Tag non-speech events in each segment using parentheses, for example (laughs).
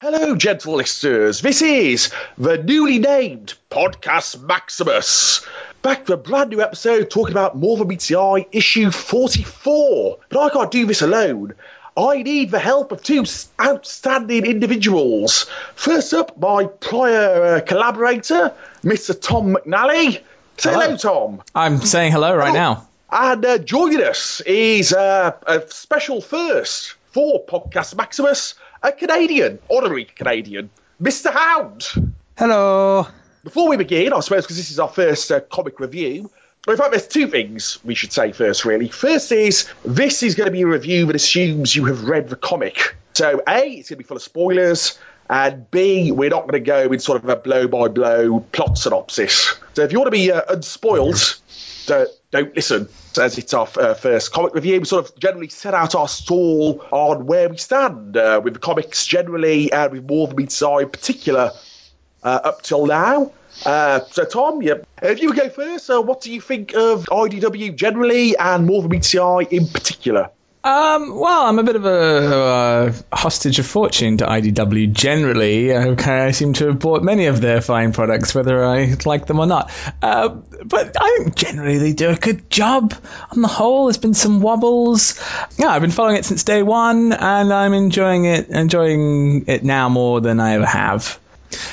Hello, gentle listeners. This is the newly named Podcast Maximus. Back to a brand new episode talking about More Than Meets the Eye issue 44. But I can't do this alone. I need the help of two outstanding individuals. First up, my prior uh, collaborator, Mr. Tom McNally. Say hello, Hello. Tom. I'm saying hello right now. And uh, joining us is uh, a special first for Podcast Maximus, a Canadian, honorary Canadian, Mr. Hound. Hello. Before we begin, I suppose because this is our first uh, comic review, in fact, there's two things we should say first, really. First is this is going to be a review that assumes you have read the comic. So, A, it's going to be full of spoilers, and B, we're not going to go with sort of a blow by blow plot synopsis. So, if you want to be uh, unspoiled, don't, don't listen. As it's our uh, first comic review, we sort of generally set out our stall on where we stand uh, with the comics generally, and with more than meets eye in particular uh, up till now. Uh, so, Tom, yeah, if you would go first, uh, what do you think of IDW generally and more eye in particular? Um, well, I'm a bit of a uh, hostage of fortune to IDW generally. Uh, I seem to have bought many of their fine products, whether I like them or not. Uh, but I think generally they do a good job on the whole. There's been some wobbles. Yeah, I've been following it since day one, and I'm enjoying it, enjoying it now more than I ever have.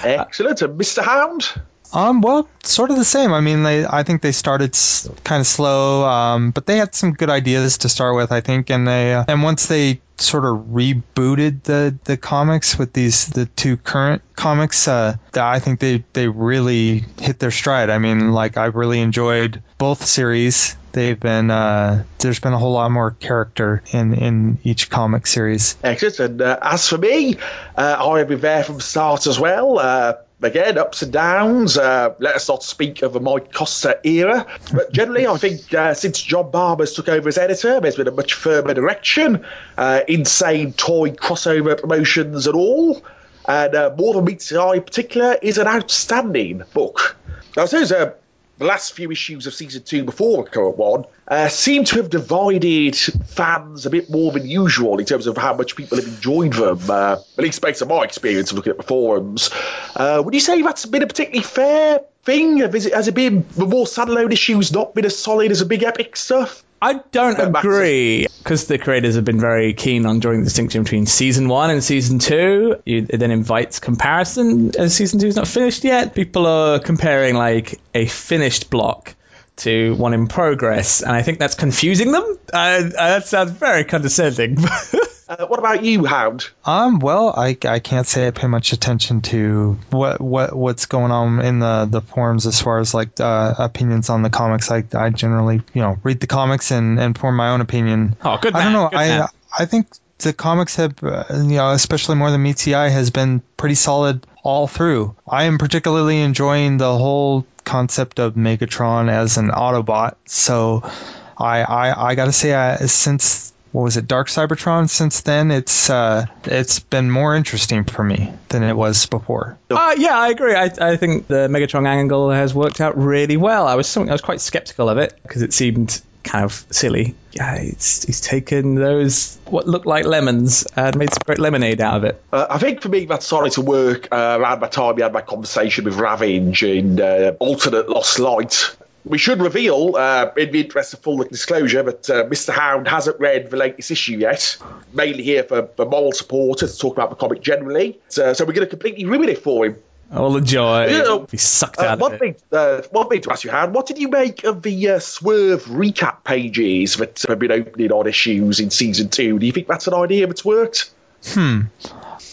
Excellent. And Mr. Hound? Um, well, sort of the same. I mean, they, I think they started s- kind of slow, um, but they had some good ideas to start with, I think, and they, uh, and once they sort of rebooted the, the comics with these the two current comics, uh, I think they they really hit their stride. I mean, like I really enjoyed both series. They've been uh, there's been a whole lot more character in in each comic series. Excellent. And uh, as for me, uh, I have been there from the start as well. Again, ups and downs. Uh, let us not speak of the Mike Costa era. But generally, I think uh, since John Barber's took over as editor, there's been a much firmer direction. Uh, insane toy crossover promotions and all. And uh, More Than Meets the Eye in particular is an outstanding book. I suppose uh, the last few issues of season two before the current one uh, seem to have divided fans a bit more than usual in terms of how much people have enjoyed them, uh, at least based on my experience of looking at the forums. Uh, would you say that's been a particularly fair thing? Has it, has it been the more standalone issues not been as solid as the big epic stuff? I don't agree because the creators have been very keen on drawing the distinction between season one and season two. You, it then invites comparison as season two is not finished yet. People are comparing like a finished block to one in progress, and I think that's confusing them. Uh, that sounds very condescending. (laughs) Uh, what about you, Hound? Um, well, I, I can't say I pay much attention to what what what's going on in the, the forums as far as like uh, opinions on the comics. I, I generally you know read the comics and, and form my own opinion. oh, good I don't know. good I man. I think the comics have uh, you know especially more than meets the eye has been pretty solid all through. I am particularly enjoying the whole concept of Megatron as an Autobot. So I I, I got to say I, since what was it Dark Cybertron since then it's uh it's been more interesting for me than it was before. Uh, yeah, I agree. I, I think the Megatron angle has worked out really well. I was something I was quite skeptical of it because it seemed kind of silly. Yeah, it's, he's taken those what looked like lemons and made some great lemonade out of it. Uh, I think for me that started to work uh, around the time we had my conversation with Ravage in uh, Alternate Lost Light. We should reveal, uh, in the interest of full disclosure, that uh, Mr. Hound hasn't read the latest issue yet. Mainly here for, for moral supporters to talk about the comic generally. So, so we're going to completely ruin it for him. All the joy. Yeah. Be sucked Uh, out one of it. thing, uh, one thing to ask you, Hound, what did you make of the uh, Swerve recap pages that have been opening on issues in season two? Do you think that's an idea that's worked?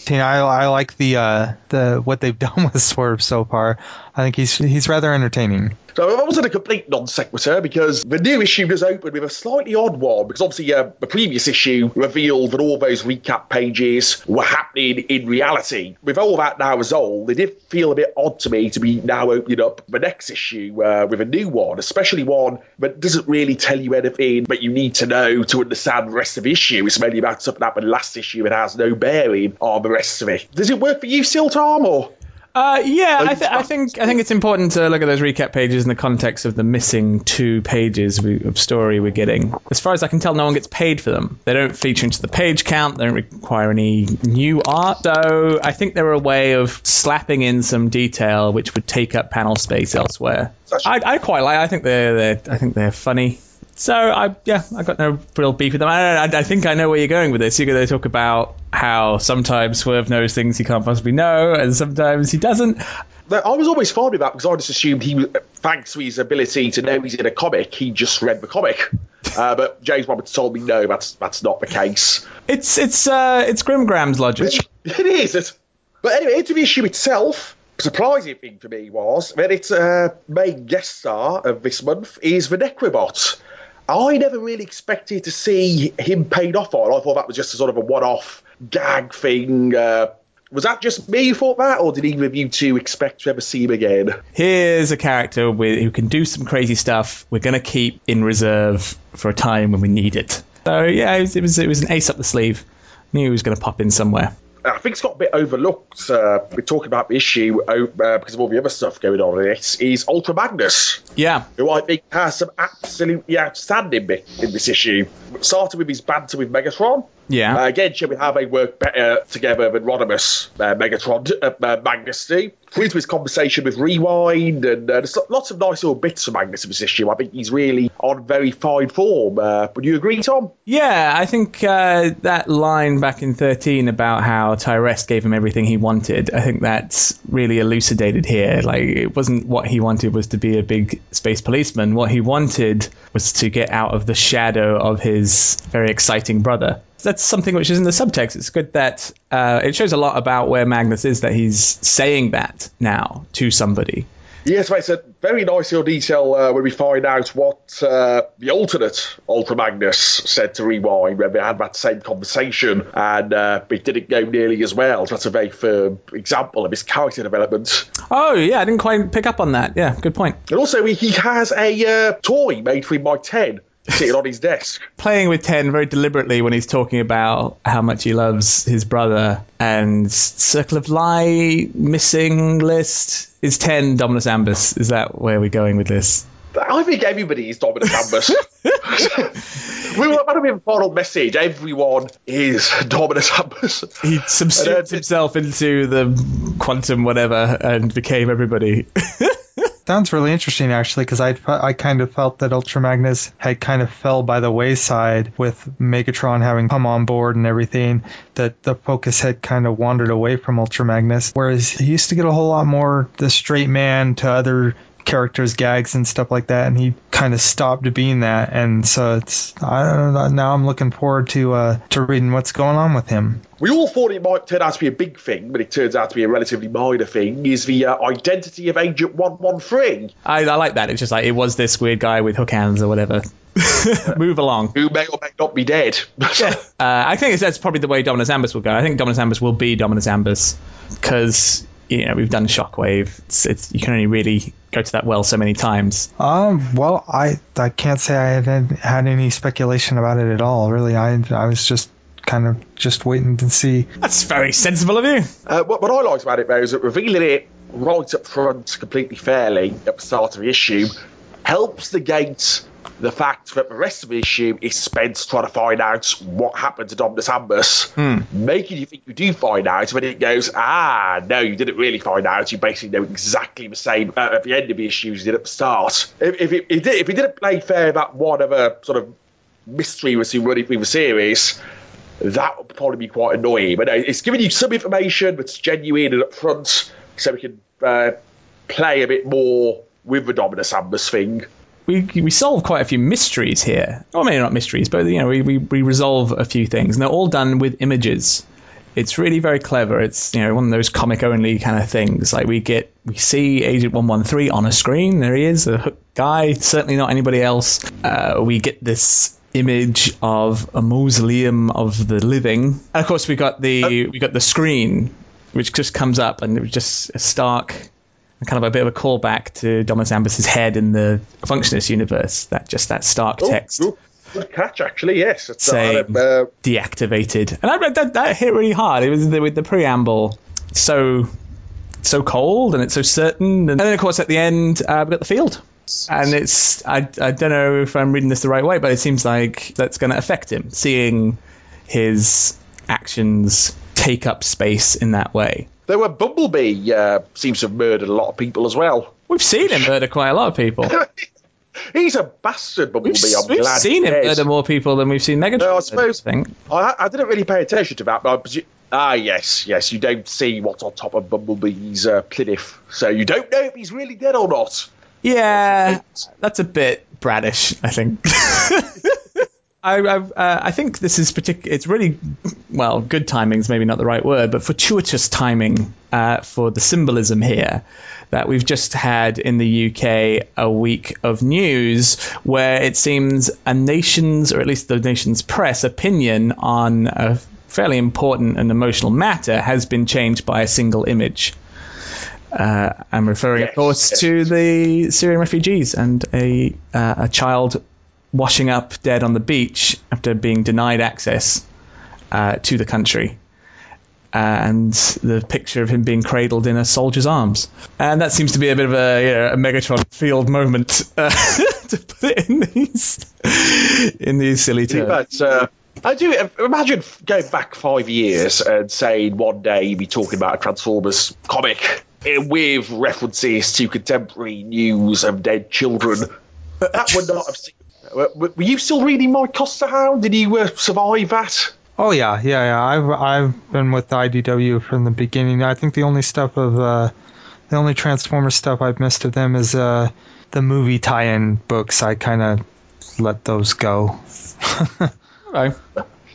I, I like the uh, the what they've (laughs) done with Swerve so far. I think he's he's rather entertaining. So that wasn't a complete non sequitur because the new issue does open with a slightly odd one because obviously uh, the previous issue revealed that all those recap pages were happening in reality. With all that now resolved, it did feel a bit odd to me to be now opening up the next issue uh, with a new one, especially one that doesn't really tell you anything but you need to know to understand the rest of the issue. It's mainly about something that happened last issue and has no bearing on the rest of it. Does it work for you still, Tom, or? Uh, yeah, I, th- I, think I think it's important to look at those recap pages in the context of the missing two pages we, of story we're getting. As far as I can tell, no one gets paid for them. They don't feature into the page count. They don't require any new art. So I think they're a way of slapping in some detail which would take up panel space elsewhere. I, I quite like. I think they're, they're I think they're funny. So I yeah, I got no real beef with them. I, I, I think I know where you're going with this. You're going to talk about how sometimes Swerve knows things he can't possibly know, and sometimes he doesn't. I was always fond of that because I just assumed he, thanks to his ability to know he's in a comic, he just read the comic. (laughs) Uh, but James Roberts told me no, that's that's not the case. It's it's uh, it's Grimgram's logic. It is. But anyway, into the issue itself. Surprising thing for me was that its uh, main guest star of this month is the Necrobot. I never really expected to see him paid off on. I thought that was just a sort of a one-off gag thing. Uh, was that just me who thought that, or did either of you two expect to ever see him again? Here's a character with, who can do some crazy stuff. We're going to keep in reserve for a time when we need it. So yeah, it was it was, it was an ace up the sleeve. Knew he was going to pop in somewhere. I think it's got a bit overlooked. Uh, we're talking about the issue uh, because of all the other stuff going on in it. Is Ultra Magnus, yeah, who I think has some absolutely outstanding bit in this issue. Starting with his banter with Megatron. Yeah. Uh, again, showing how they work better together than Rodimus, uh, Megatron, uh, Magnus do. Through to his conversation with Rewind, and uh, there's lots of nice little bits from Magnus in this issue. I think he's really on very fine form. Uh, would you agree, Tom? Yeah, I think uh, that line back in 13 about how Tyrest gave him everything he wanted, I think that's really elucidated here. Like, it wasn't what he wanted was to be a big space policeman. What he wanted was to get out of the shadow of his very exciting brother that's something which is in the subtext. It's good that uh, it shows a lot about where Magnus is that he's saying that now to somebody. Yes, mate, it's a very nice little detail uh, when we find out what uh, the alternate Ultra Magnus said to Rewind when they had that same conversation, and uh, it didn't go nearly as well. So that's a very firm example of his character development. Oh, yeah, I didn't quite pick up on that. Yeah, good point. And also, he has a uh, toy made for him by Ten sitting on his desk. Playing with Ten very deliberately when he's talking about how much he loves his brother and Circle of Lie missing list. Is Ten Dominus Ambus? Is that where we're going with this? I think everybody is Dominus Ambus. (laughs) we want to be a final message. Everyone is Dominus Ambus. He subsumed uh, himself into the quantum whatever and became everybody. (laughs) Sounds really interesting, actually, because I I kind of felt that Ultra Magnus had kind of fell by the wayside with Megatron having come on board and everything. That the focus had kind of wandered away from Ultra Magnus, whereas he used to get a whole lot more the straight man to other characters gags and stuff like that and he kind of stopped being that and so it's I don't know now I'm looking forward to uh to reading what's going on with him we all thought it might turn out to be a big thing but it turns out to be a relatively minor thing is the uh, identity of Agent 113 I, I like that it's just like it was this weird guy with hook hands or whatever (laughs) Move along. Who may or may not be dead. yeah. uh, I think that's probably the way Dominus Ambus will go. I think Dominus Ambus will be Dominus Ambus because you know we've done Shockwave. It's, it's you can only really go to that well so many times. Um, well, I I can't say I had had any speculation about it at all. Really, I I was just kind of just waiting to see. That's very sensible of you. Uh, what, what I liked about it though is that revealing it right up front, completely fairly at the start of the issue, helps negate the fact that the rest of the issue is spent trying to find out what happened to Dominus Ambus, Hmm. making you think you do find out, when it goes, ah, no, you didn't really find out. You basically know exactly the same uh, at the end of the issue as you did at the start. If, if, it, if, it, if it didn't play fair that one of a sort of mystery was running through the series, that would probably be quite annoying. But no, it's giving you some information that's genuine and upfront, so we can uh, play a bit more with the Dominus Ambus thing. We, we solve quite a few mysteries here. Or maybe not mysteries, but you know we, we, we resolve a few things, and they're all done with images. it's really very clever. It's you know one of those comic only kind of things. Like we get we see Agent One One Three on a screen. There he is, a hook guy. Certainly not anybody else. Uh, we get this image of a mausoleum of the living. And of course we got the we got the screen which just comes up and it was just a stark kind of a bit of a callback to Dominus Ambus's head in the Functionist universe. That just that stark Oh, text good, good catch, actually. Yes, it's, saying uh, deactivated, and I read that that hit really hard. It was the, with the preamble, so so cold and it's so certain, and then of course at the end uh, we got the field. And it's I, I don't know if I'm reading this the right way, but it seems like that's going to affect him, seeing his actions take up space in that way. There were Bumblebee uh, seems to have murdered a lot of people as well. We've seen him murder quite a lot of people. (laughs) He's a bastard, Bumblebee. We've, I'm we've glad seen him murder more people than we've seen Megatron. No, I suppose-. I, I didn't really pay attention to that, but I ah, yes, yes, you don't see what's on top of Bumblebee's uh, plinif, so you don't know if he's really dead or not. Yeah, that's a bit bradish, I think. (laughs) I, I've, uh, I think this is particular. It's really well, good timing is maybe not the right word, but fortuitous timing uh, for the symbolism here. That we've just had in the UK a week of news where it seems a nation's, or at least the nation's press, opinion on a fairly important and emotional matter has been changed by a single image. Uh, I'm referring, of course, yes. to the Syrian refugees and a uh, a child washing up dead on the beach after being denied access uh, to the country. And the picture of him being cradled in a soldier's arms, and that seems to be a bit of a, you know, a Megatron field moment (laughs) uh, to put it in these in these silly terms. But uh, I do imagine going back five years and saying one day you'd be talking about a Transformers comic eh, with references to contemporary news of dead children. That would not have seen. Were were you still reading Mike Costa Hound? Did you uh, survive that? Oh yeah, yeah, yeah. I've I've been with IDW from the beginning. I think the only stuff of uh, the only Transformers stuff I've missed of them is uh, the movie tie-in books. I kind of let those go. (laughs) Right.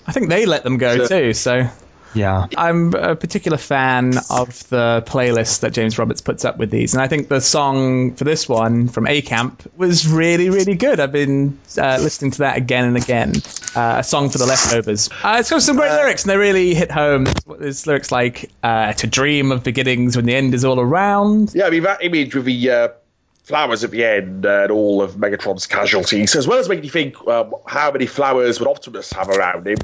I think they let them go So- too. So yeah. I'm a particular fan of the playlist that James Roberts puts up with these, and I think the song for this one from A Camp was really, really good. I've been uh, listening to that again and again. Uh, a song for the leftovers. Uh, it's got some great lyrics, and they really hit home. There's lyrics like uh, "To dream of beginnings when the end is all around." Yeah, I mean that image with the uh, flowers at the end and all of Megatron's casualties, as well as making you think um, how many flowers would Optimus have around him.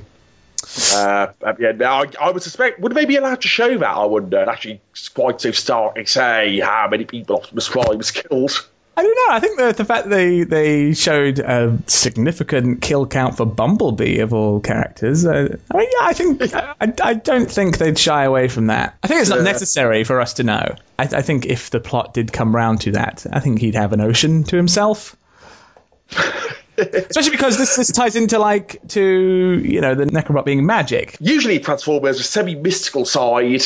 Uh, the end, I, I would suspect would they be allowed to show that? I wonder. And actually, quite so starkly say how many people Optimus Prime has killed. I don't know. I think the the fact they they showed a significant kill count for Bumblebee of all characters. Uh, I mean, yeah, I think I, I don't think they'd shy away from that. I think it's not Yeah. necessary for us to know. I, I think if the plot did come round to that, I think he'd have an ocean to himself. (laughs) Especially because this, this ties into like to you know the Necrobot being magic Usually, Transformers a semi-mystical side.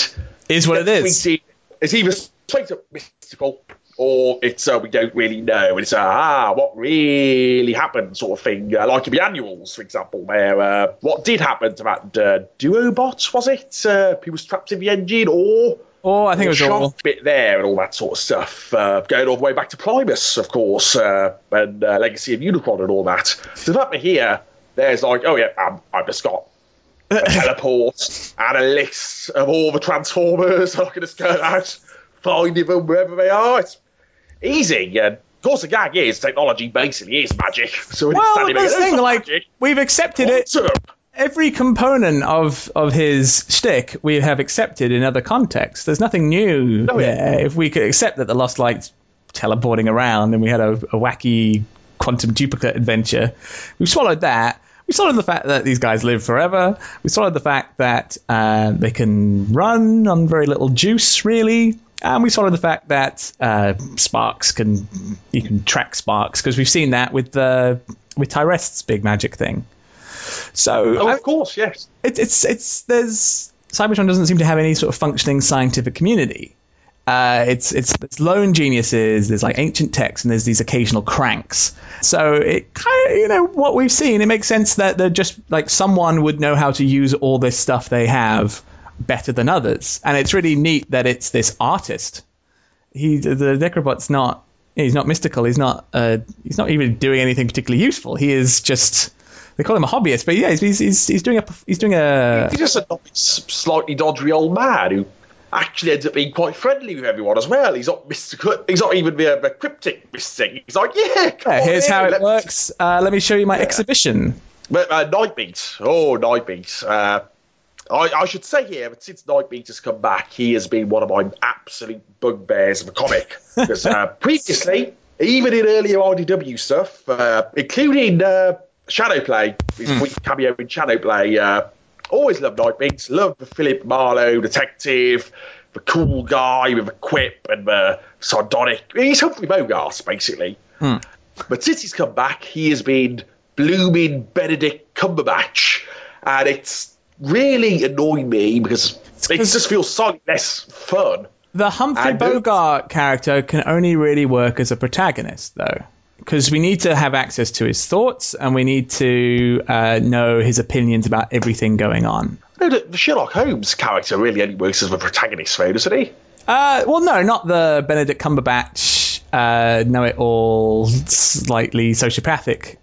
is what it is. in- It's either straight up mystical or it's uh, we don't really know. And it's uh, ah, what really happened, sort of thing. Uh, like in the annuals, for example, where uh, what did happen to that uh, Duobot? Was it? Uh, he was trapped in the engine, or Or I think it was all bit there and all that sort of stuff. Uh, going all the way back to Primus, of course, uh, and uh, Legacy of Unicron and all that. So that here, there's like, oh yeah, I'm, I'm just got a (laughs) teleport and a list of all the Transformers. I can just go out, finding them wherever they are. It's easy. And of course, the gag is technology basically is magic. So it's well, standing that's the thing. Like magic. we've accepted it. Quantum." Every component of of his shtick we have accepted in other contexts. There's nothing new Oh, yeah. there. If we could accept that the Lost Lights teleporting around and we had a, a wacky quantum duplicate adventure, we've swallowed that. We swallowed the fact that these guys live forever. We swallowed the fact that uh, they can run on very little juice, really. And we swallowed the fact that uh, sparks can you can track sparks because we've seen that with the with Tyrest's big magic thing. So Oh, of course, yes. it, it's it's there's Cybertron doesn't seem to have any sort of functioning scientific community. Uh, it's it's it's lone geniuses. There's like ancient texts, and there's these occasional cranks. So it kind of you know what we've seen. It makes sense that they're just like someone would know how to use all this stuff they have better than others, and it's really neat that it's this artist. He the Necrobot's not he's not mystical. He's not uh, he's not even doing anything particularly useful. He is just they call him a hobbyist, but yeah, he's he's, he's doing a he's doing a He's just a slightly dodgy old man who actually ends up being quite friendly with everyone as well. He's not mystical. He's not even a, a cryptic mystic. He's like, yeah, come Yeah, on here's in, how it works. Uh, let me show you my exhibition. But uh, Nightbeat, oh Nightbeat. Uh, I, I should say here that since Nightbeat has come back, he has been one of my absolute bugbears of a comic. (laughs) Because uh, previously, even in earlier IDW stuff, uh, including uh, Shadowplay, his brief cameo in Shadowplay, uh, always loved Nightbeat. Loved the Philip Marlowe detective, the cool guy with a quip and the sardonic. He's Humphrey Bogart, basically. But since he's come back, he has been blooming Benedict Cumberbatch, and it's really annoyed me because it just feels slightly less fun. The Humphrey do- Bogart character can only really work as a protagonist, though, because we need to have access to his thoughts and we need to uh, know his opinions about everything going on. No, the, Sherlock Holmes character really only works as a protagonist, though, doesn't he? Uh, well, no, not the Benedict Cumberbatch uh, know-it-all, slightly sociopathic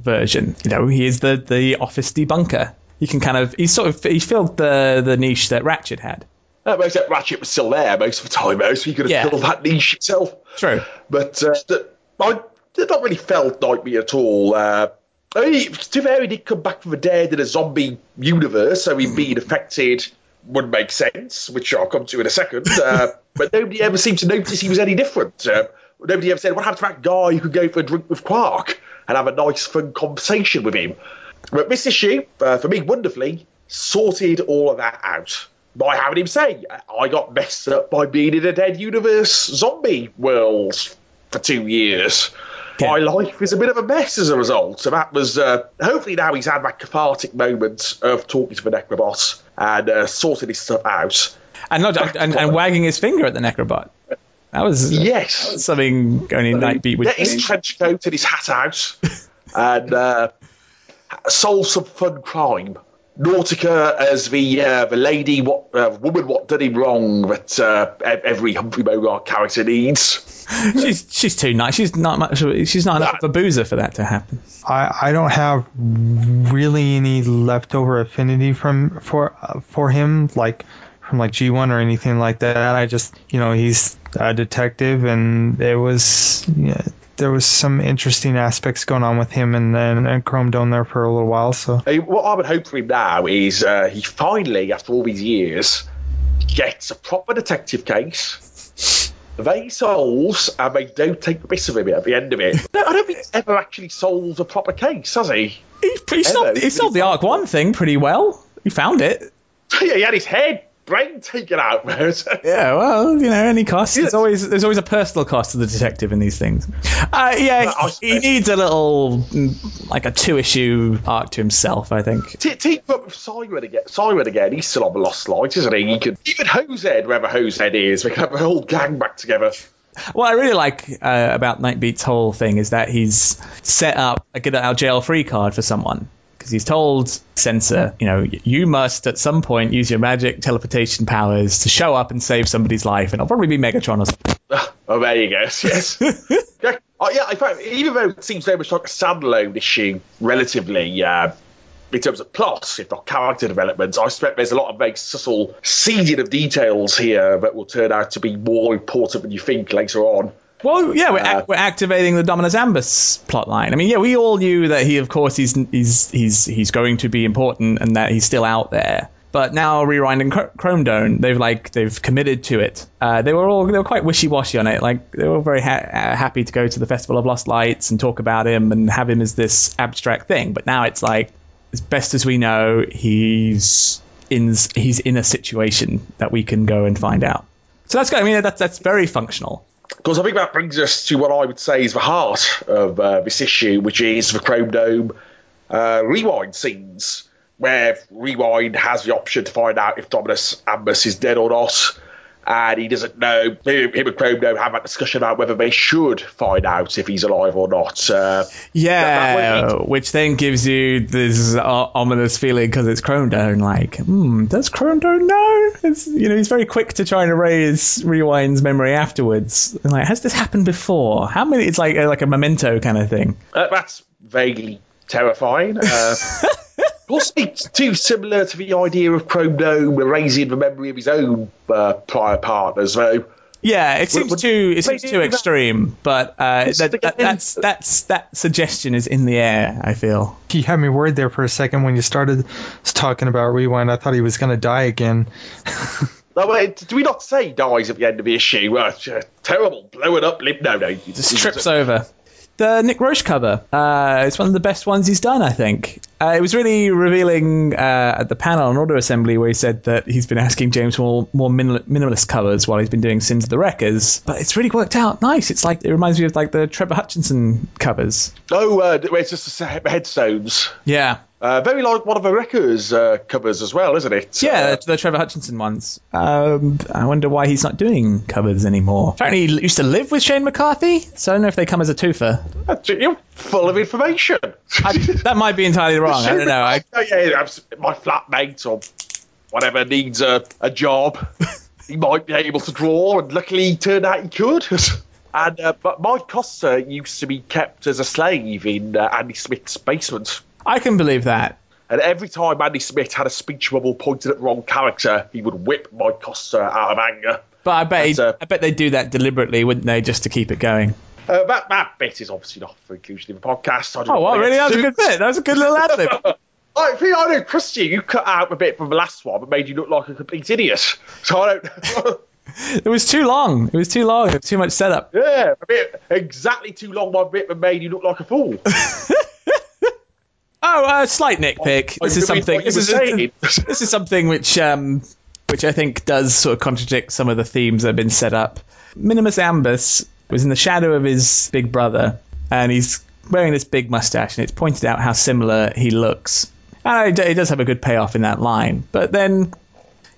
version. You know, he is the the office debunker. He can kind of he's sort of he filled the the niche that Ratchet had. Uh, except Ratchet was still there most of the time, though, so he could have Yeah. filled that niche himself. True. But uh, I did not really felt like me at all. Uh, I mean, to be fair, he did come back from the dead in a zombie universe, so he'd been affected would make sense, which I'll come to in a second. Uh, (laughs) but nobody ever seemed to notice he was any different. Uh, nobody ever said, "What happened to that guy who could go for a drink with Quark and have a nice, fun conversation with him?" But this issue, uh, for me, wonderfully sorted all of that out by having him say, "I got messed up by being in a dead universe zombie world for two years." My life is a bit of a mess as a result. So that was uh, hopefully now he's had that cathartic moment of talking to the Necrobot and uh, sorting his stuff out. And not and, and wagging his finger at the Necrobot. That was Yes, something only Nightbeat would get his trench coat and his hat out (laughs) and uh, solve some fun crime. Nautica as the uh, the lady, what uh, woman, what did him wrong that uh, every Humphrey Bogart character needs. (laughs) She's she's too nice. She's not much. of- She's not enough of a boozer for that to happen. I, I don't have really any leftover affinity from for uh, for him like from like G1 or anything like that. I just you know he's a detective and it was yeah, there was some interesting aspects going on with him and then and Chrome Dome there for a little while. So I what I would hope for him now is uh, he finally, after all these years, gets a proper detective case. They solves and they don't take the piss of him at the end of it. No, I don't think he's ever actually solved a proper case, has he? He, he solved, he solved the Arc One thing pretty well. He found it. (laughs) yeah, he had his head, brain taken out, man. (laughs) Yeah, well, you know, any cost. There's always there's always a personal cost to the detective in these things. Uh, yeah, he needs a little like a two issue arc to himself. I think. T- team up with Siren again. Siren again. He's still on the lost light, isn't he? He could even Hosehead, wherever Hosehead is, we can have a whole gang back together. What I really like uh, about Nightbeat's whole thing is that he's set up a get out jail free card for someone because he's told Censor, you know, you must at some point use your magic teleportation powers to show up and save somebody's life, and it'll probably be Megatron or something. (laughs) Oh, there you go. Yes. (laughs) yeah, oh, yeah, in fact, even though it seems very much like a standalone issue, relatively, uh, in terms of plot, if not character development, I suspect there's a lot of very subtle seeding of details here that will turn out to be more important than you think later on. Well, yeah, we're, Uh, we're activating the Dominus Ambus plotline. I mean, yeah, we all knew that he, of course, he's he's he's he's going to be important and that he's still out there. But now rewinding Chr- Chrome Dome, they've like they've committed to it. Uh, they were all they were quite wishy washy on it. Like they were very ha- uh, happy to go to the Festival of Lost Lights and talk about him and have him as this abstract thing. But now it's like, as best as we know, he's in he's in a situation that we can go and find out. So that's good. I mean, that's that's very functional. Because I think that brings us to what I would say is the heart of uh, this issue, which is the Chrome Dome uh, rewind scenes, where Rewind has the option to find out if Dominus Ambus is dead or not. And he doesn't know. Him and Chrome Dome have that discussion about whether they should find out if he's alive or not. Uh, yeah, which then gives you this ominous feeling because it's Chromedome. Like, hmm, does Chromedome know? It's, you know, he's very quick to try and erase Rewind's memory afterwards. And like, has this happened before? How many? It's like like a memento kind of thing. Uh, that's vaguely terrifying. Uh, (laughs) Possibly too similar to the idea of Chromedome erasing the memory of his own uh, prior partners, though. Yeah, it seems too it seems too extreme, but uh, that, that, that's that's that suggestion is in the air. I feel you had me worried there for a second when you started talking about rewind. I thought he was going to die again. (laughs) no, wait, do we not say dies at the end of the issue? Uh, terrible, blowing up lip. No, no, just trips over the Nick Roche cover. Uh, it's one of the best ones he's done, I think. Uh, it was really revealing uh, at the panel on Auto Assembly where he said that he's been asking James for more, more minimalist covers while he's been doing Sins of the Wreckers, but it's really worked out nice. It's like it reminds me of like the Trevor Hutchison covers. Oh, uh, it's just the headstones. Yeah. Uh, very like one of the Wreckers uh, covers as well, isn't it? Yeah, uh, the Trevor Hutchison ones. Um, I wonder why he's not doing covers anymore. Apparently, he used to live with Shane McCarthy, so I don't know if they come as a twofer. You're full of information. I, that might be entirely wrong. I don't know. I, oh, yeah, my flatmate or whatever needs a, a job. (laughs) he might be able to draw, and luckily he turned out he could. (laughs) and uh, but Mike Costa used to be kept as a slave in uh, Andy Schmidt's basement. I can believe that. And every time Andy Schmidt had a speech bubble pointed at the wrong character, he would whip Mike Costa out of anger. But I bet, uh, I bet they do that deliberately, wouldn't they, just to keep it going? Uh, that, that bit is obviously not for inclusion in the podcast. oh, well, really? That was a good bit. That was a good little ad lib. (laughs) I think I don't trust you. Cut out a bit from the last one, but made you look like a complete idiot. So I don't. (laughs) (laughs) it was too long. It was too long. It was too much setup. Yeah, a bit exactly too long. One bit, but made you look like a fool. Oh, a uh, slight nitpick. This is something. This is, this is something which, um, which I think does sort of contradict some of the themes that have been set up. Minimus Ambus was in the shadow of his big brother, and he's wearing this big mustache, and it's pointed out how similar he looks. And it does have a good payoff in that line. But then,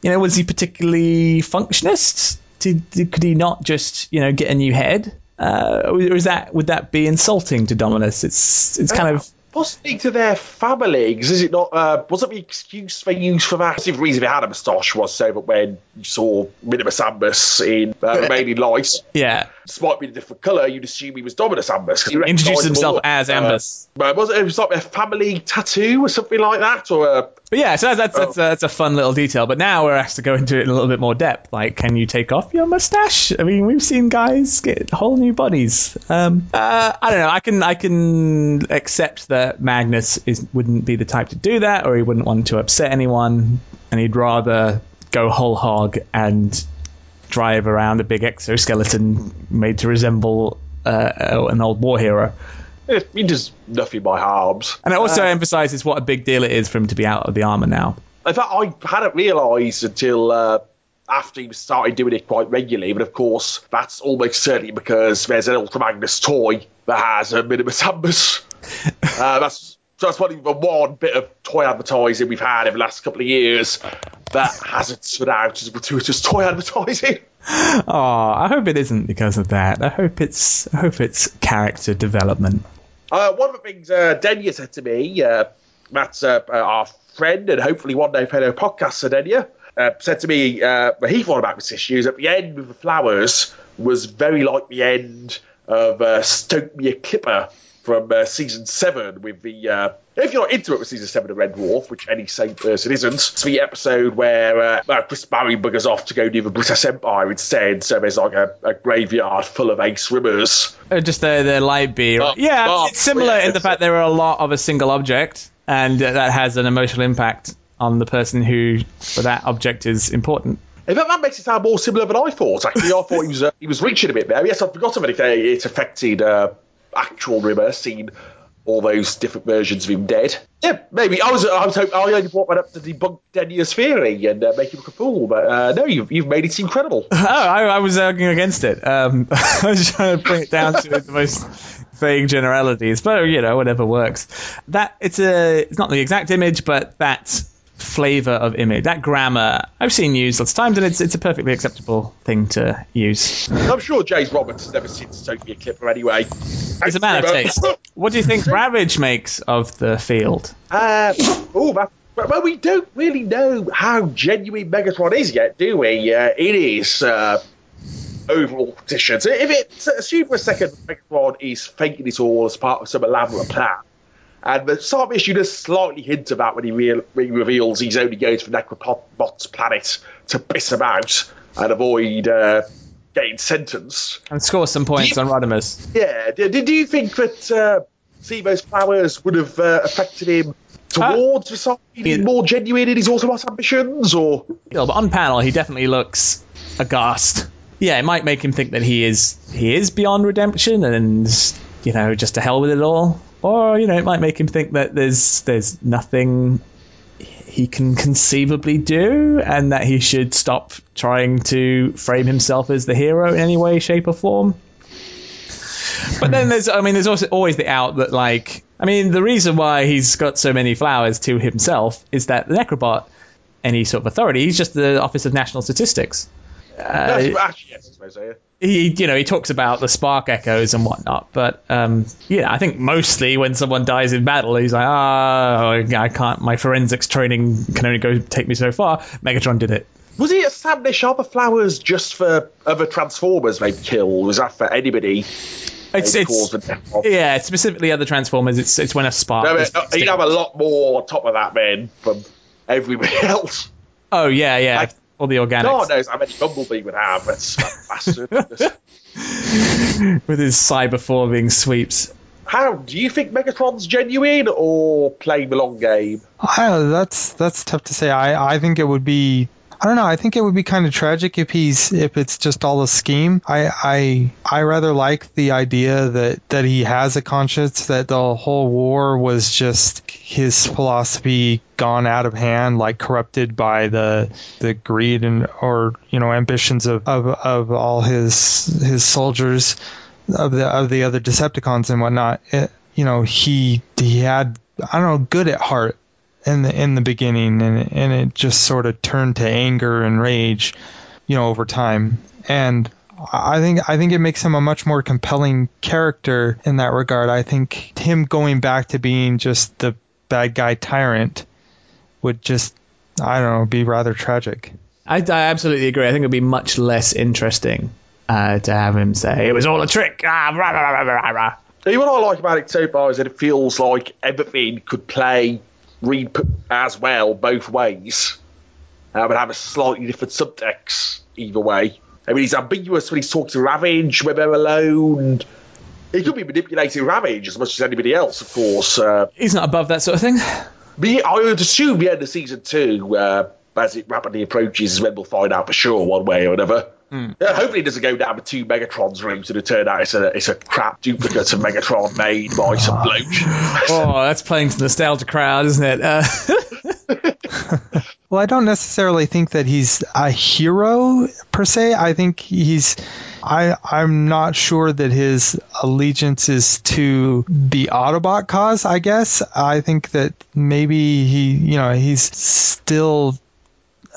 you know, was he particularly functionist? Did, did could he not just, you know, get a new head? Uh, or is that would that be insulting to Dominus? It's it's kind of Possibly to their families, is it not? Uh, wasn't the excuse they used for that? The reason they had a moustache was so that when you saw Minimus Ambus in uh, Remain in Light, yeah, despite being a different colour, you'd assume he was Dominus Ambus. He introduced himself as uh, Ambus. Uh, was it, it was like a family tattoo or something like that, or a but yeah, so that's that's, that's, oh. that's, a fun little detail. But now we're asked to go into it in a little bit more depth. Like, can you take off your mustache? I mean, we've seen guys get whole new bodies. Um, uh, I don't know. I can I can accept that Magnus is wouldn't be the type to do that, or he wouldn't want to upset anyone, and he'd rather go whole hog and drive around a big exoskeleton made to resemble uh, an old war hero. He does nothing by halves. And it also uh, emphasises what a big deal it is for him to be out of the armour now. In fact, I hadn't realised until uh, after he started doing it quite regularly, but of course, that's almost certainly because there's an Ultra Magnus toy that has a Minimus Ambus. (laughs) uh, that's so that's probably the one bit of toy advertising we've had in the last couple of years that (laughs) hasn't stood out as gratuitous toy advertising. (laughs) Oh, I hope it isn't because of that. I hope it's I hope it's character development. Uh, one of the things uh, Denia said to me, uh, Matt's uh, our friend and hopefully one day fellow podcaster, Denia, uh, said to me uh, he thought about this issue is at the end with the flowers was very like the end of uh, Stoke Me a Clipper from uh, season seven with the. Uh, if you're not into it with season seven of Red Dwarf, which any sane person isn't, it's the episode where uh, Chris Barrie buggers off to go near the British Empire instead. So there's like a, a graveyard full of ace rimmers. Oh, just their their light beer. Uh, yeah, uh, it's similar yeah, in the fact there are a lot of a single object, and that has an emotional impact on the person who for that object is important. In fact, that makes it sound more similar than I thought. Actually, I thought he was uh, he was reaching a bit there. Yes, I forgot about it. It affected uh, actual Rimmer seen all those different versions of him dead. Yeah, maybe I was I was hoping I only brought that up to debunk Denia's theory and uh, make him look a fool, but uh, no, you've you've made it seem credible. (laughs) Oh, I, I was arguing against it. Um, (laughs) I was trying to bring it down to the most vague generalities, but you know whatever works. That it's a it's not the exact image, but that flavor of image, that grammar, I've seen used lots of times, and it's it's a perfectly acceptable thing to use. I'm sure James Roberts has never seen Stoke Me a Clipper anyway. It's a man of taste. What do you think Ravage makes of the field? Uh, oh, that, well, we don't really know how genuine Megatron is yet, do we? Uh, it is uh, overall petitions. If it's assume for a second Megatron is faking it all as part of some elaborate plan, and the sort of issue does slightly hint about when he, re- when he reveals he's only going to the Necrobot's planet to piss him out and avoid uh, getting sentenced. And score some points You- on Rodimus. Yeah, do, do you think that uh, powers would have uh, affected him towards deciding yeah. more genuine in his Autobot ambitions, or Yeah, but on panel, he definitely looks aghast. Yeah, it might make him think that he is he is beyond redemption, and you know, just to hell with it all. Or you know, it might make him think that there's there's nothing he can conceivably do, and that he should stop trying to frame himself as the hero in any way, shape, or form. But then there's, I mean, there's also always the out that like, I mean, the reason why he's got so many flowers to himself is that the Necrobot, any sort of authority, he's just the Office of National Statistics. Actually, yes, I suppose. Yeah. He, you know, he talks about the spark echoes and whatnot, but um, yeah, I think mostly when someone dies in battle, he's like, oh, I can't. My forensics training can only go take me so far. Megatron did it. Was he establish other flowers just for other Transformers they'd kill? Was that for anybody? It's, it's the yeah, it's specifically other Transformers. It's it's when a spark. No, but, uh, he'd have a lot more on top of that, man, from everybody (laughs) else. oh yeah, yeah, Like- all the organics. God knows how many Bumblebee would have. That's bastard. (laughs) with his cyberforming sweeps. How do you think Megatron's genuine or playing the long game? I, that's that's tough to say. I, I think it would be I don't know. I think it would be kind of tragic if he's if it's just all a scheme. I I I rather like the idea that that he has a conscience. That the whole war was just his philosophy gone out of hand, like corrupted by the the greed and or you know ambitions of of, of all his his soldiers of the of the other Decepticons and whatnot. It, you know he he had I don't know good at heart in the in the beginning and and it just sort of turned to anger and rage you know over time and I think I think it makes him a much more compelling character in that regard. I think him going back to being just the bad guy tyrant would just I don't know be rather tragic. I, I absolutely agree. I think it'd be much less interesting uh, to have him say it was all a trick. Ah, rah, rah, rah, rah, rah, rah. See, what I like about it so far is that it feels like everything could play read as well both ways, uh, but have a slightly different subtext either way. I mean, he's ambiguous when he's talking to Ravage when they're alone. He could be manipulating Ravage as much as anybody else, of course. Uh, He's not above that sort of thing. but yeah, I would assume the end of season two, uh, as it rapidly approaches, is when we'll find out for sure one way or another. Uh, hopefully, it doesn't go down the two Megatrons route and it turn out it's a, it's a crap duplicate of Megatron made by some bloke. Oh, that's playing to the nostalgia crowd, isn't it? Uh, (laughs) Well, I don't necessarily think that he's a hero per se. I think he's I I'm not sure that his allegiance is to the Autobot cause, I guess. I think that maybe he, you know, he's still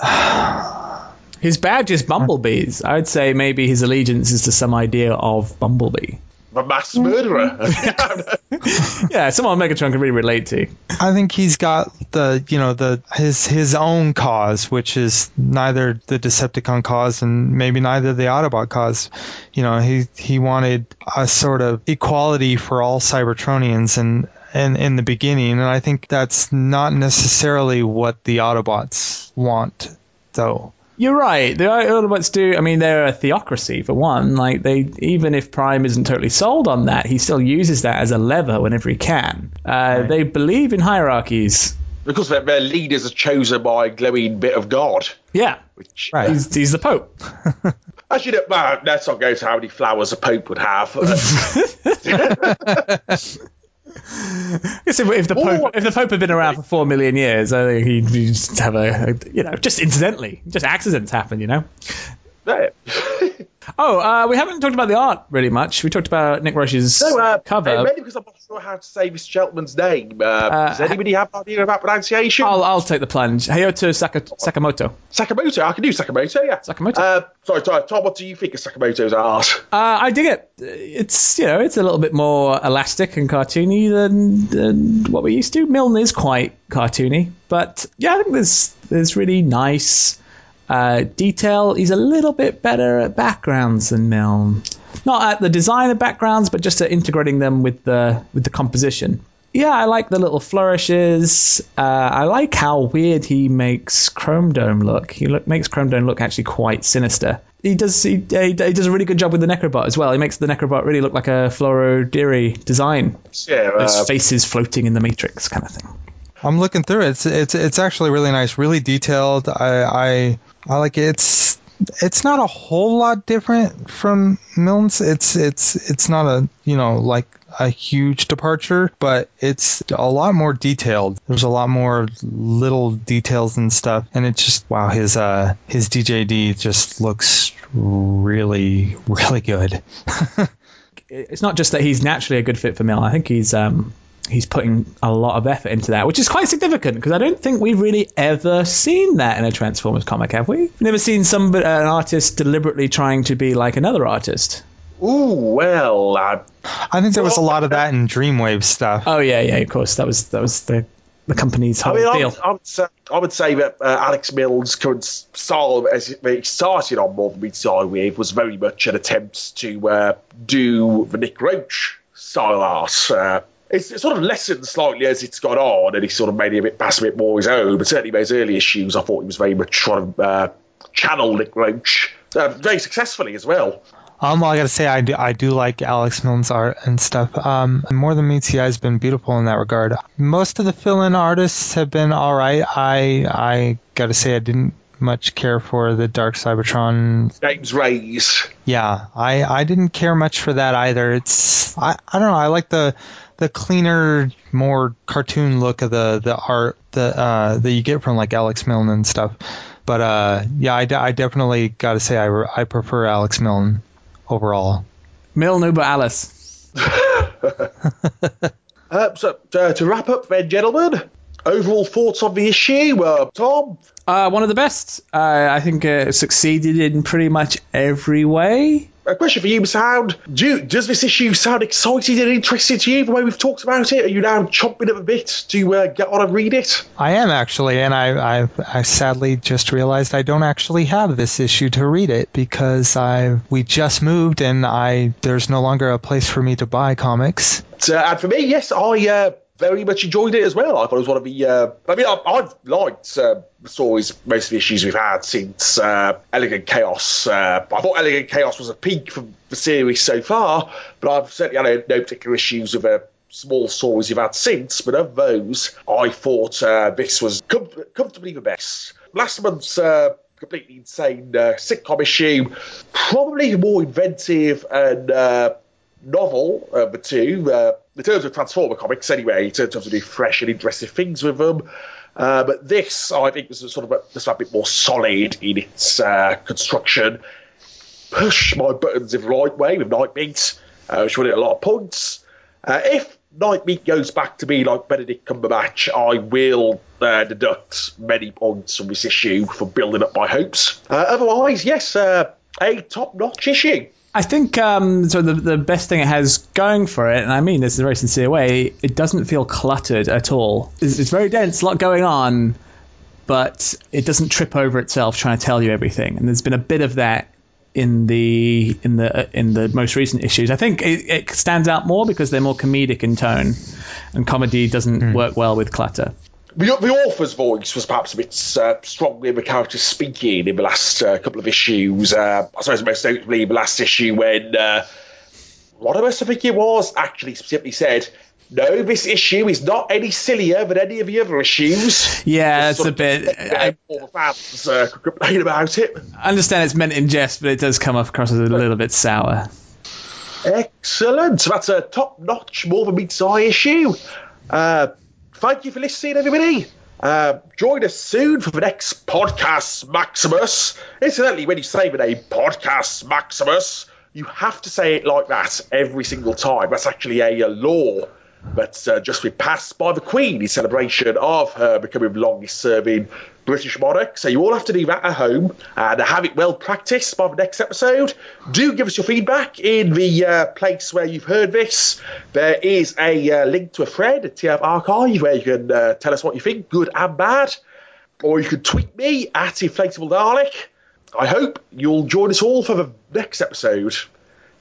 (sighs) his badge is Bumblebee's. I would say maybe his allegiance is to some idea of Bumblebee. A mass murderer. (laughs) Yeah, someone Megatron can really relate to. I think he's got the you know the his his own cause, which is neither the Decepticon cause and maybe neither the Autobot cause. You know, he he wanted a sort of equality for all Cybertronians and. In, in the beginning, and I think that's not necessarily what the Autobots want, though. You're right. The Autobots do. I mean, they're a theocracy for one. Like they, even if Prime isn't totally sold on that, he still uses that as a lever whenever he can. Uh, They believe in hierarchies. because their, their leaders are chosen by a glowing bit of God. Yeah, Which, Right. he's, he's the Pope. Actually, no, well, let's not go to how many flowers a pope would have. (laughs) (laughs) (laughs) If, if the Pope, if the Pope had been around for four million years, I think he'd just have a, a you know, just incidentally, just accidents happen, you know. (laughs) Oh, uh, we haven't talked about the art really much. We talked about Nick Roche's So, uh, cover. mainly because I'm not sure how to say this gentleman's name. Uh, does anybody have an idea about pronunciation? I'll, I'll take the plunge. Hayato Saka, Sakamoto. Sakamoto, I can do Sakamoto, yeah. Sakamoto. Uh, sorry, sorry, Tom, what do you think of Sakamoto's art? Uh, I dig it. It's you know it's a little bit more elastic and cartoony than, than what we used to. Milne is quite cartoony, but yeah, I think there's there's really nice uh, detail. He's a little bit better at backgrounds than Milne. Not at the design of backgrounds, but just at integrating them with the with the composition. Yeah, I like the little flourishes. Uh, I like how weird he makes Chrome Dome look. He look, makes Chrome Dome look actually quite sinister. He does he, he, he does a really good job with the Necrobot as well. He makes the Necrobot really look like a Floro design. Yeah, Those uh, faces floating in the Matrix kind of thing. I'm looking through it. It's it's it's actually really nice, really detailed. I I I like it. It's it's not a whole lot different from Milne's. It's it's it's not a you know like a huge departure, but it's a lot more detailed. There's a lot more little details and stuff, and it's just wow. His uh his DJD just looks really really good. (laughs) It's not just that he's naturally a good fit for Mill. I think he's um he's putting a lot of effort into that, which is quite significant because I don't think we've really ever seen that in a Transformers comic, have we? We've never seen some an artist deliberately trying to be like another artist. ooh, well, uh, I think there was a lot of that in Dreamwave stuff. Oh yeah, yeah, of course. That was that was the the company's I whole mean, I deal. would, I, would say, I would say that uh, Alex Milne's current style, as it it started on More Than Meets the Eye with, was very much an attempt to uh, do the Nick Roche style art. Uh, it's, it's sort of lessened slightly as it's gone on, and he sort of made it a bit, a bit more his own. But certainly those early issues, I thought he was very much trying to uh, channel Nick Roche uh, very successfully as well. Um, well, I gotta say, I do, I do like Alex Milne's art and stuff. Um, More Than Meets the Eye has been beautiful in that regard. Most of the fill-in artists have been all right. I, I gotta say, I didn't much care for the Dark Cybertron. James Raiz. Yeah, I, I didn't care much for that either. It's, I, I don't know. I like the, the cleaner, more cartoon look of the, the art that, uh, that you get from like Alex Milne and stuff. But, uh, yeah, I, I definitely gotta say, I, re- I prefer Alex Milne overall. Milne über alles. (laughs) (laughs) Uh, so, uh, to wrap up then, gentlemen, overall thoughts on the issue? Uh, Tom? Uh, one of the best. Uh, I think uh, succeeded in pretty much every way. A question for you, Mr. Hound. Do does this issue sound exciting and interesting to you the way we've talked about it? Are you now chomping at the bit to uh, get on and read it? I am actually, and I, I, I sadly just realized I don't actually have this issue to read it because I we just moved and I there's no longer a place for me to buy comics. Uh, and for me, yes, I uh, very much enjoyed it as well. I thought it was one of the. Uh, I mean, I, I've liked uh, stories, most of the issues we've had since uh, Elegant Chaos. Uh, I thought Elegant Chaos was a peak for the series so far, but I've certainly had no particular issues with the small stories you've had since. But of those, I thought uh, this was com- comfortably the best. Last month's. Uh, Completely insane uh, sitcom issue, probably more inventive and uh, novel of the two, uh, in terms of Transformer comics anyway, in terms of doing fresh and interesting things with them. Uh, but this, I think, was sort of a, just a bit more solid in its uh, construction. Push my buttons in the right way with Nightbeat, uh, which won it a lot of points. Uh, if Nightbeat goes back to be like Benedict Cumberbatch, I will uh, deduct many points from this issue for building up my hopes. Uh, otherwise, yes, uh, a top-notch issue. I think um, so. The, the best thing it has going for it, and I mean this in a very sincere way, it doesn't feel cluttered at all. It's, it's very dense, a lot going on, but it doesn't trip over itself trying to tell you everything. And there's been a bit of that in the in the in the most recent issues. I think it, it stands out more because they're more comedic in tone, and comedy doesn't work well with clutter. The, the author's voice was perhaps a bit uh, stronger in the character speaking in the last uh, couple of issues. Uh, I suppose most notably the last issue when uh, one of us, I think it was, actually specifically said, no, this issue is not any sillier than any of the other issues. Yeah, it's a bit. I all the fans uh, could complain about it. I understand it's meant in jest, but it does come across as a little bit sour. Excellent. So that's a top notch, more than meets eye issue. Uh, thank you for listening, everybody. Uh, join us soon for the next Podcast Maximus. Incidentally, when you say the name Podcast Maximus, you have to say it like that every single time. That's actually a, a law that's uh, just been passed by the Queen in celebration of her becoming longest serving British monarch. So you all have to do that at home and have it well practiced by the next episode. Do give us your feedback in the uh, place where you've heard this. There is a uh, link to a thread at TF Archive where you can uh, tell us what you think, good and bad. Or you can tweet me at Inflatable Dalek. I hope you'll join us all for the next episode.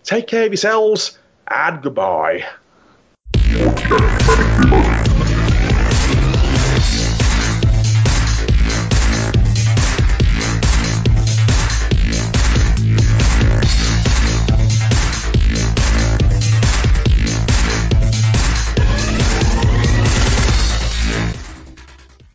Take care of yourselves and goodbye.